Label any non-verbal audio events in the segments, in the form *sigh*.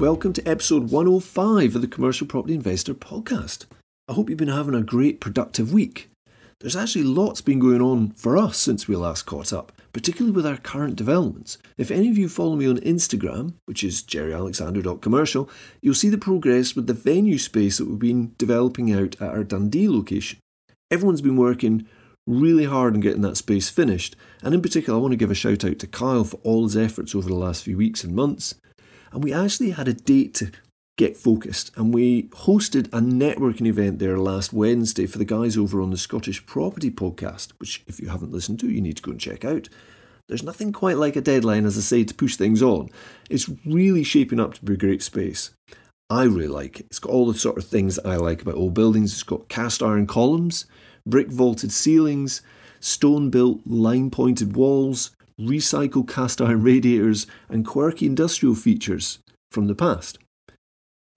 welcome to episode 105 of the Commercial Property Investor podcast. I hope you've been having a great, productive week. There's actually lots been going on for us since we last caught up, particularly with our current developments. If any of you follow me on Instagram, which is jerryalexander.commercial, you'll see the progress with the venue space that we've been developing out at our Dundee location. Everyone's been working really hard on getting that space finished, and in particular, I want to give a shout out to Kyle for all his efforts over the last few weeks and months. And we actually had a date to get focused. And we hosted a networking event there last Wednesday for the guys over on the Scottish Property podcast, which, if you haven't listened to, you need to go and check out. There's nothing quite like a deadline, as I say, to push things on. It's really shaping up to be a great space. I really like it. It's got all the sort of things that I like about old buildings. It's got cast iron columns, brick vaulted ceilings, stone built lime pointed walls, recycled cast iron radiators, and quirky industrial features from the past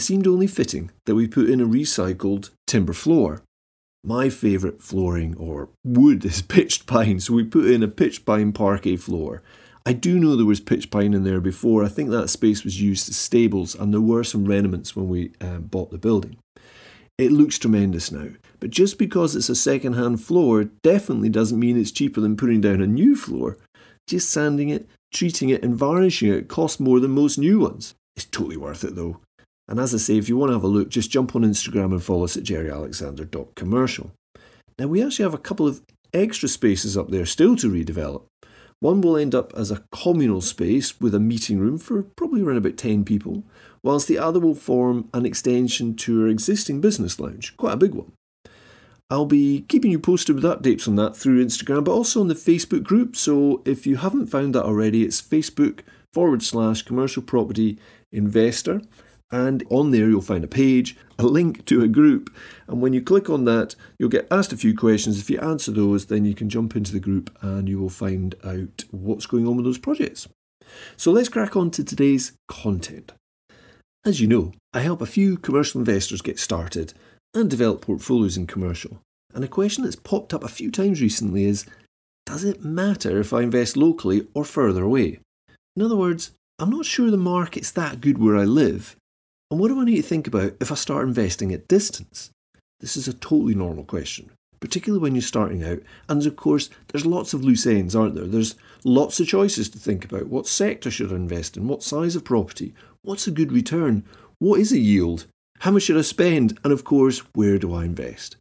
it seemed only fitting that we put in a recycled timber floor. My favourite flooring or wood is pitched pine, so we put in a pitched pine parquet floor. I do know there was pitch pine in there before. I think that space was used as stables, and there were some remnants when we um, bought the building. It looks tremendous now, but just because it's a second hand floor definitely doesn't mean it's cheaper than putting down a new floor. Just sanding it, treating it, and varnishing it costs more than most new ones. It's totally worth it though. And as I say, if you want to have a look, just jump on Instagram and follow us at jerryalexander.commercial. Now, we actually have a couple of extra spaces up there still to redevelop. One will end up as a communal space with a meeting room for probably around about 10 people, whilst the other will form an extension to our existing business lounge, quite a big one. I'll be keeping you posted with updates on that through Instagram, but also on the Facebook group. So if you haven't found that already, it's Facebook forward slash commercial property investor. And on there, you'll find a page, a link to a group. And when you click on that, you'll get asked a few questions. If you answer those, then you can jump into the group and you will find out what's going on with those projects. So let's crack on to today's content. As you know, I help a few commercial investors get started and develop portfolios in commercial. And a question that's popped up a few times recently is Does it matter if I invest locally or further away? In other words, I'm not sure the market's that good where I live, and what do I need to think about if I start investing at distance? This is a totally normal question, particularly when you're starting out. And of course, there's lots of loose ends, aren't there? There's lots of choices to think about. What sector should I invest in? What size of property? What's a good return? What is a yield? How much should I spend? And of course, where do I invest?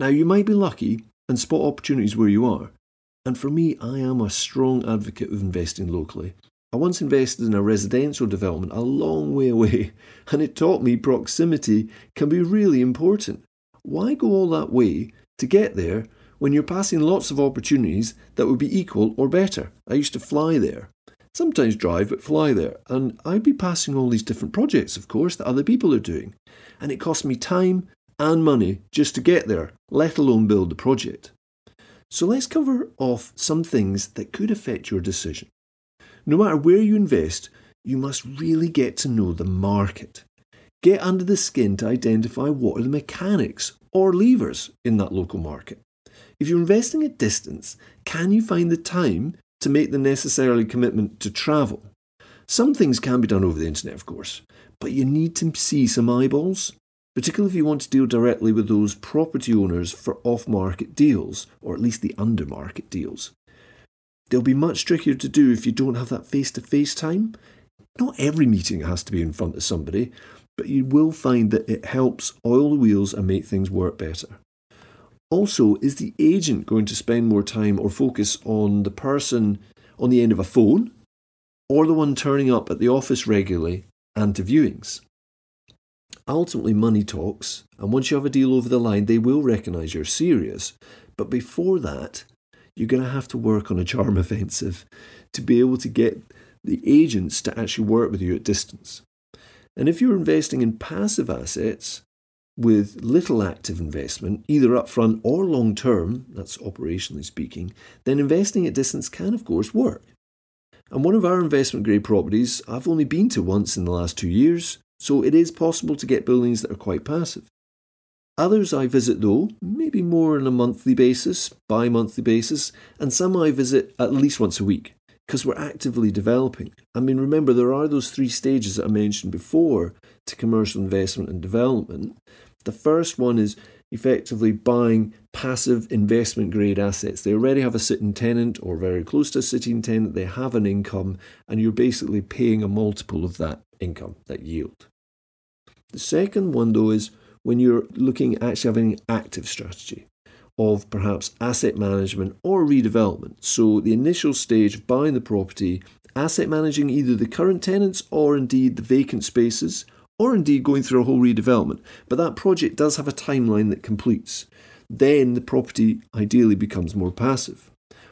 Now, you might be lucky and spot opportunities where you are. And for me, I am a strong advocate of investing locally. I once invested in a residential development a long way away, *laughs* and it taught me proximity can be really important. Why go all that way to get there when you're passing lots of opportunities that would be equal or better? I used to fly there. Sometimes drive, but fly there. And I'd be passing all these different projects, of course, that other people are doing. And it cost me time and money just to get there, let alone build the project. So let's cover off some things that could affect your decision. No matter where you invest, you must really get to know the market. Get under the skin to identify what are the mechanics or levers in that local market. If you're investing at distance, can you find the time to make the necessary commitment to travel? Some things can be done over the internet, of course, but you need to see some eyeballs, particularly if you want to deal directly with those property owners for off market deals, or at least the under market deals. They'll be much trickier to do if you don't have that face to face time. Not every meeting has to be in front of somebody, but you will find that it helps oil the wheels and make things work better. Also, is the agent going to spend more time or focus on the person on the end of a phone or the one turning up at the office regularly and to viewings? Ultimately, money talks, and once you have a deal over the line, they will recognise you're serious. But before that, you're going to have to work on a charm *laughs* offensive to be able to get the agents to actually work with you at distance. And if you're investing in passive assets with little active investment, either upfront or long term, that's operationally speaking, then investing at distance can, of course, work. And one of our investment grade properties I've only been to once in the last two years, so it is possible to get buildings that are quite passive. Others I visit though, maybe more on a monthly basis, bi monthly basis, and some I visit at least once a week. Because we're actively developing. I mean, remember, there are those three stages that I mentioned before to commercial investment and development. The first one is effectively buying passive investment grade assets. They already have a sitting tenant or very close to a sitting tenant, they have an income, and you're basically paying a multiple of that income, that yield. The second one, though, is when you're looking at actually having an active strategy of perhaps asset management or redevelopment. So, the initial stage of buying the property, asset managing either the current tenants or indeed the vacant spaces, or indeed going through a whole redevelopment. But that project does have a timeline that completes. Then the property ideally becomes more passive.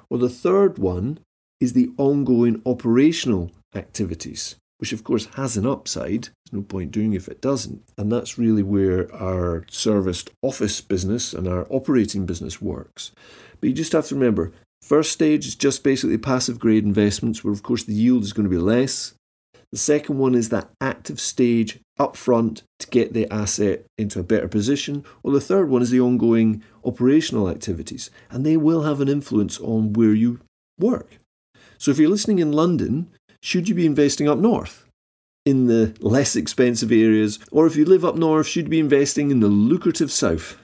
Or the third one is the ongoing operational activities which of course has an upside. There's no point doing if it doesn't. And that's really where our serviced office business and our operating business works. But you just have to remember first stage is just basically passive grade investments, where of course the yield is going to be less. The second one is that active stage upfront to get the asset into a better position. Or the third one is the ongoing operational activities, and they will have an influence on where you work. So if you're listening in London, should you be investing up north? In the less expensive areas, or if you live up north, should you be investing in the lucrative south?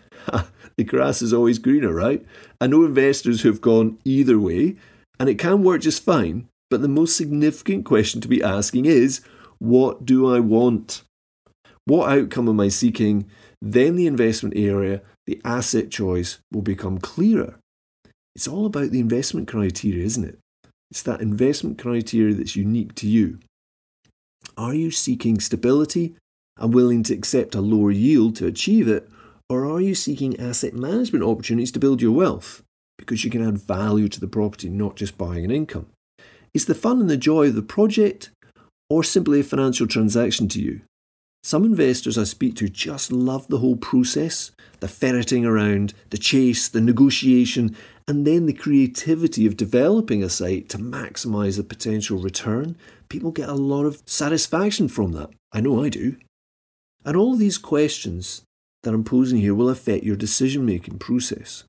the grass is always greener, right? I know investors who have gone either way, and it can work just fine, but the most significant question to be asking is what do I want? What outcome am I seeking? Then the investment area, the asset choice will become clearer. It's all about the investment criteria, isn't it? It's that investment criteria that's unique to you. Are you seeking stability and willing to accept a lower yield to achieve it? Or are you seeking asset management opportunities to build your wealth? Because you can add value to the property, not just buying an income. Is the fun and the joy of the project or simply a financial transaction to you? Some investors I speak to just love the whole process the ferreting around, the chase, the negotiation, and then the creativity of developing a site to maximize the potential return. People get a lot of satisfaction from that. I know I do. And all these questions that I'm posing here will affect your decision making process.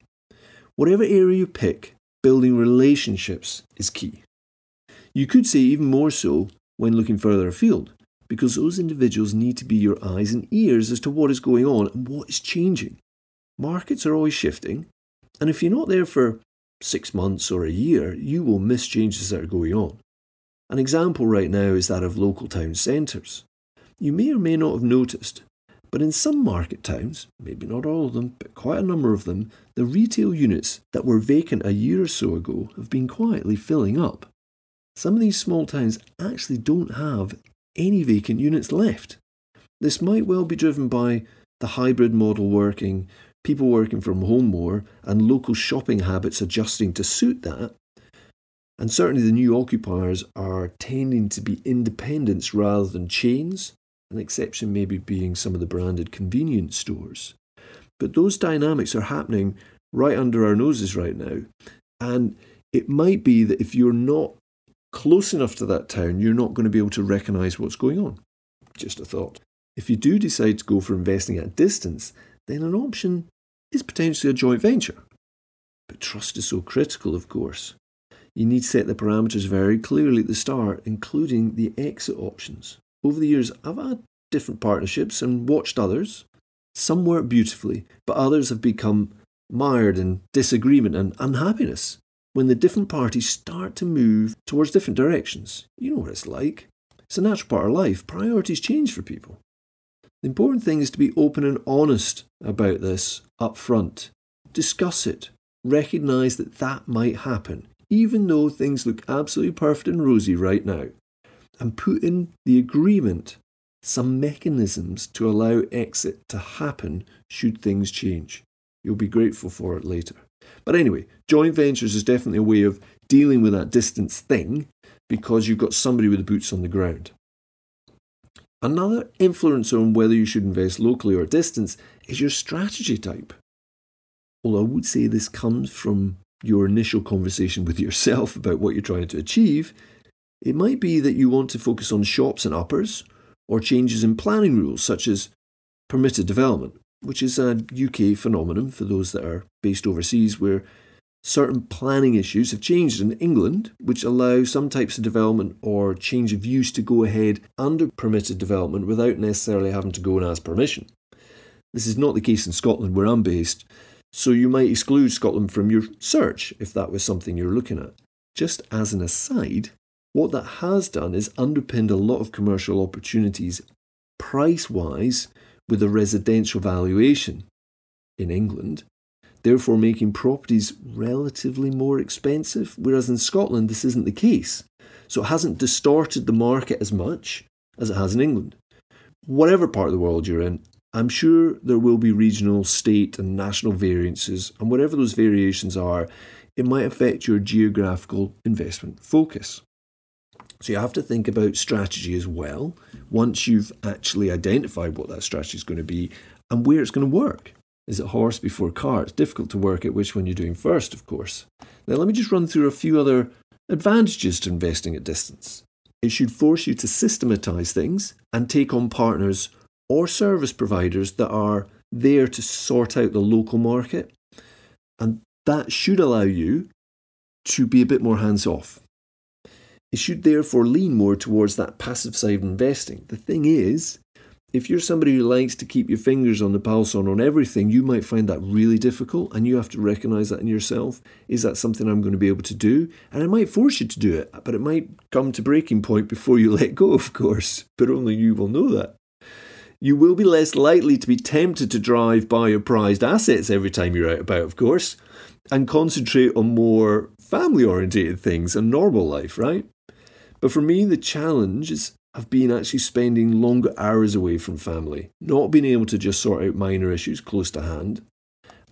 Whatever area you pick, building relationships is key. You could say even more so when looking further afield, because those individuals need to be your eyes and ears as to what is going on and what is changing. Markets are always shifting, and if you're not there for six months or a year, you will miss changes that are going on. An example right now is that of local town centres. You may or may not have noticed, but in some market towns, maybe not all of them, but quite a number of them, the retail units that were vacant a year or so ago have been quietly filling up. Some of these small towns actually don't have any vacant units left. This might well be driven by the hybrid model working, people working from home more, and local shopping habits adjusting to suit that. And certainly the new occupiers are tending to be independents rather than chains, an exception maybe being some of the branded convenience stores. But those dynamics are happening right under our noses right now. And it might be that if you're not close enough to that town, you're not going to be able to recognize what's going on. Just a thought. If you do decide to go for investing at distance, then an option is potentially a joint venture. But trust is so critical, of course. You need to set the parameters very clearly at the start, including the exit options. Over the years, I've had different partnerships and watched others. Some work beautifully, but others have become mired in disagreement and unhappiness when the different parties start to move towards different directions. You know what it's like. It's a natural part of life. Priorities change for people. The important thing is to be open and honest about this up front. Discuss it. Recognize that that might happen, even though things look absolutely perfect and rosy right now. And put in the agreement some mechanisms to allow exit to happen should things change. You'll be grateful for it later. But anyway, joint ventures is definitely a way of dealing with that distance thing because you've got somebody with the boots on the ground. Another influencer on whether you should invest locally or distance is your strategy type. Although I would say this comes from your initial conversation with yourself about what you're trying to achieve, it might be that you want to focus on shops and uppers or changes in planning rules such as permitted development, which is a UK phenomenon for those that are based overseas where certain planning issues have changed in England, which allow some types of development or change of use to go ahead under permitted development without necessarily having to go and ask permission. This is not the case in Scotland, where I'm based, so you might exclude Scotland from your search if that was something you're looking at. Just as an aside, what that has done is underpinned a lot of commercial opportunities price wise with a residential valuation in England therefore making properties relatively more expensive, whereas in Scotland this isn't the case. So it hasn't distorted the market as much as it has in England. Whatever part of the world you're in, I'm sure there will be regional, state, and national variances, and whatever those variations are, it might affect your geographical investment focus. So you have to think about strategy as well once you've actually identified what that strategy is going to be and where it's going to work. Is it horse before car? It's difficult to work out which one you're doing first, of course. Now, let me just run through a few other advantages to investing at distance. It should force you to systematize things and take on partners or service providers that are there to sort out the local market. And that should allow you to be a bit more hands off. It should therefore lean more towards that passive side of investing. The thing is, if you're somebody who likes to keep your fingers on the pulse on, on everything, you might find that really difficult and you have to recognize that in yourself. Is that something I'm going to be able to do? And it might force you to do it, but it might come to breaking point before you *laughs* let go, of course, but only you will know that. You will be less likely to be tempted to drive by your prized assets every time you're out about, of course, and concentrate on more family orientated things and normal life, right? But for me, the challenge is have been actually spending longer hours away from family, not being able to just sort out minor issues close to hand,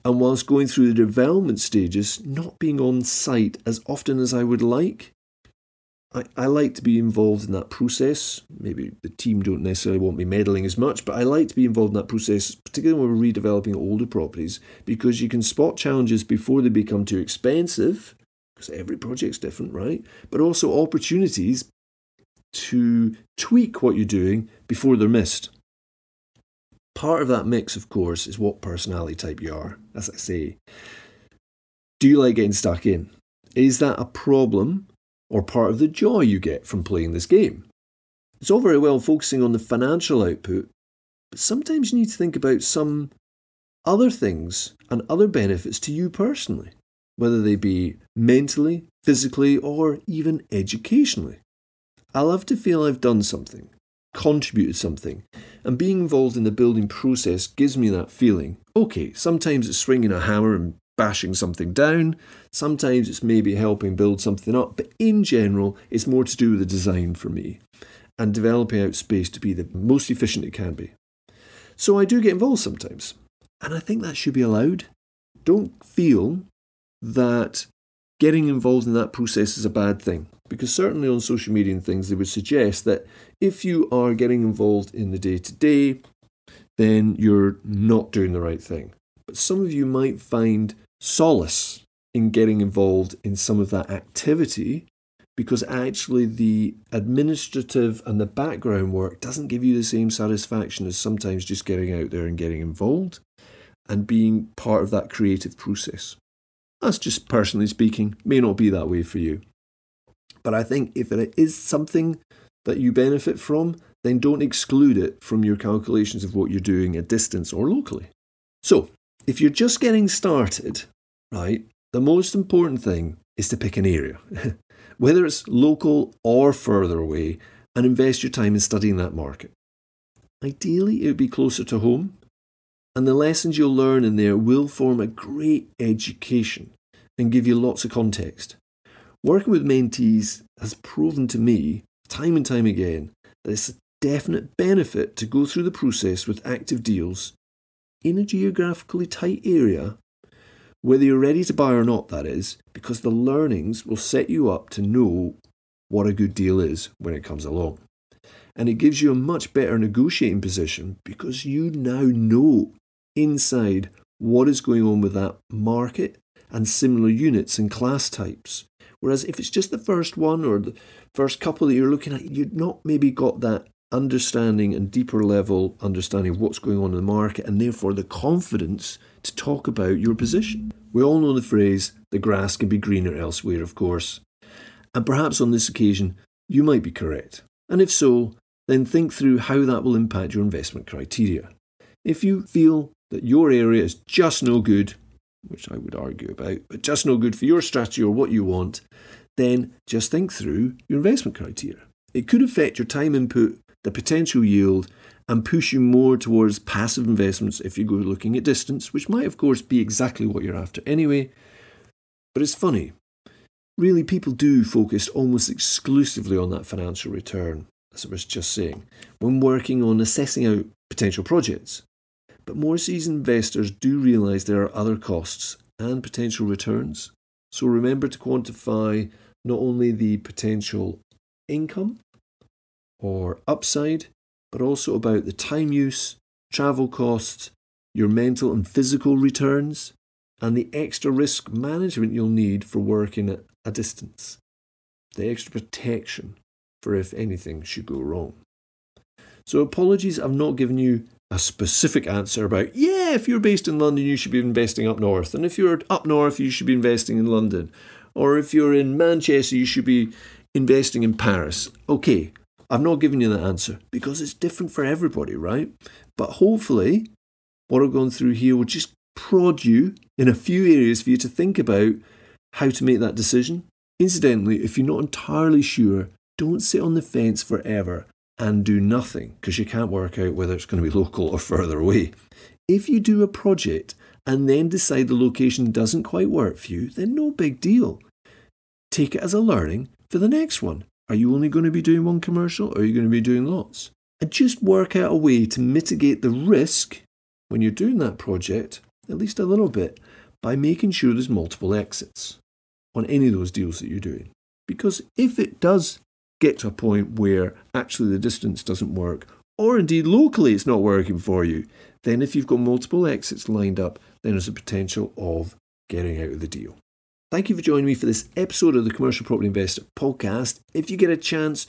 and whilst going through the development stages, not being on site as often as I would like. I, I like to be involved in that process. Maybe the team don't necessarily want me meddling as much, but I like to be involved in that process, particularly when we're redeveloping older properties, because you can spot challenges before they become too expensive, because every project's different, right? But also opportunities to tweak what you're doing before they're missed. Part of that mix, of course, is what personality type you are. As I say, do you like getting stuck in? Is that a problem or part of the joy you get from playing this game? It's all very well focusing on the financial output, but sometimes you need to think about some other things and other benefits to you personally, whether they be mentally, physically, or even educationally. I love to feel I've done something, contributed something, and being involved in the building process gives me that feeling. Okay, sometimes it's swinging a hammer and bashing something down, sometimes it's maybe helping build something up, but in general, it's more to do with the design for me and developing out space to be the most efficient it can be. So I do get involved sometimes, and I think that should be allowed. Don't feel that getting involved in that process is a bad thing. Because certainly on social media and things, they would suggest that if you are getting involved in the day to day, then you're not doing the right thing. But some of you might find solace in getting involved in some of that activity because actually the administrative and the background work doesn't give you the same satisfaction as sometimes just getting out there and getting involved and being part of that creative process. That's just personally speaking, may not be that way for you. But I think if it is something that you benefit from, then don't exclude it from your calculations of what you're doing at distance or locally. So, if you're just getting started, right, the most important thing is to pick an area, *laughs* whether it's local or further away, and invest your time in studying that market. Ideally, it would be closer to home, and the lessons you'll learn in there will form a great education and give you lots of context. Working with mentees has proven to me, time and time again, that it's a definite benefit to go through the process with active deals in a geographically tight area, whether you're ready to buy or not, that is, because the learnings will set you up to know what a good deal is when it comes along. And it gives you a much better negotiating position because you now know inside what is going on with that market and similar units and class types. Whereas if it's just the first one or the first couple that you're looking at, you've not maybe got that understanding and deeper level understanding of what's going on in the market and therefore the confidence to talk about your position. We all know the phrase, the grass can be greener elsewhere, of course. And perhaps on this occasion, you might be correct. And if so, then think through how that will impact your investment criteria. If you feel that your area is just no good, which I would argue about, but just no good for your strategy or what you want, then just think through your investment criteria. It could affect your time input, the potential yield, and push you more towards passive investments if you go looking at distance, which might, of course, be exactly what you're after anyway. But it's funny. Really, people do focus almost exclusively on that financial return, as I was just saying, when working on assessing out potential projects. But more seasoned investors do realise there are other costs and potential returns. So remember to quantify not only the potential income or upside, but also about the time use, travel costs, your mental and physical returns, and the extra risk management you'll need for working at a distance. The extra protection for if anything should go wrong. So, apologies, I've not given you a specific answer about, yeah, if you're based in London, you should be investing up north. And if you're up north, you should be investing in London. Or if you're in Manchester, you should be investing in Paris. Okay, I've not given you that answer because it's different for everybody, right? But hopefully, what I've gone through here will just prod you in a few areas for you to think about how to make that decision. Incidentally, if you're not entirely sure, don't sit on the fence forever and do nothing because you can't work out whether it's going to be *laughs* local or further away. If you do a project and then decide the location doesn't quite work for you, then no big deal. Take it as a learning for the next one. Are you only going to be doing one commercial or are you going to be doing lots? And just work out a way to mitigate the risk when you're doing that project, at least a little bit, by making sure there's multiple exits on any of those deals that you're doing. Because if it does get to a point where actually the distance doesn't work, or indeed locally it's not working for you, then if you've got multiple exits lined up, then there's a potential of getting out of the deal. Thank you for joining me for this episode of the Commercial Property Investor podcast. If you get a chance,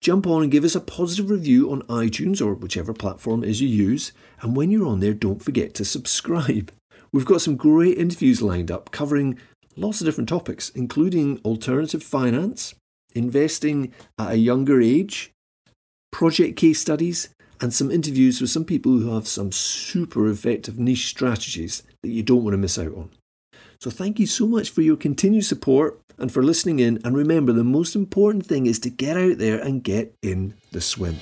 jump on and give us a positive review on iTunes or whichever platform is you use. And when you're on there, don't forget to subscribe. We've got some great interviews lined up covering lots of different topics, including alternative finance, investing at a younger age, project case studies, and some interviews with some people who have some super effective niche strategies that you don't want to miss out on. So thank you so much for your continued support and for listening in. And remember, the most important thing is to get out there and get in the swim.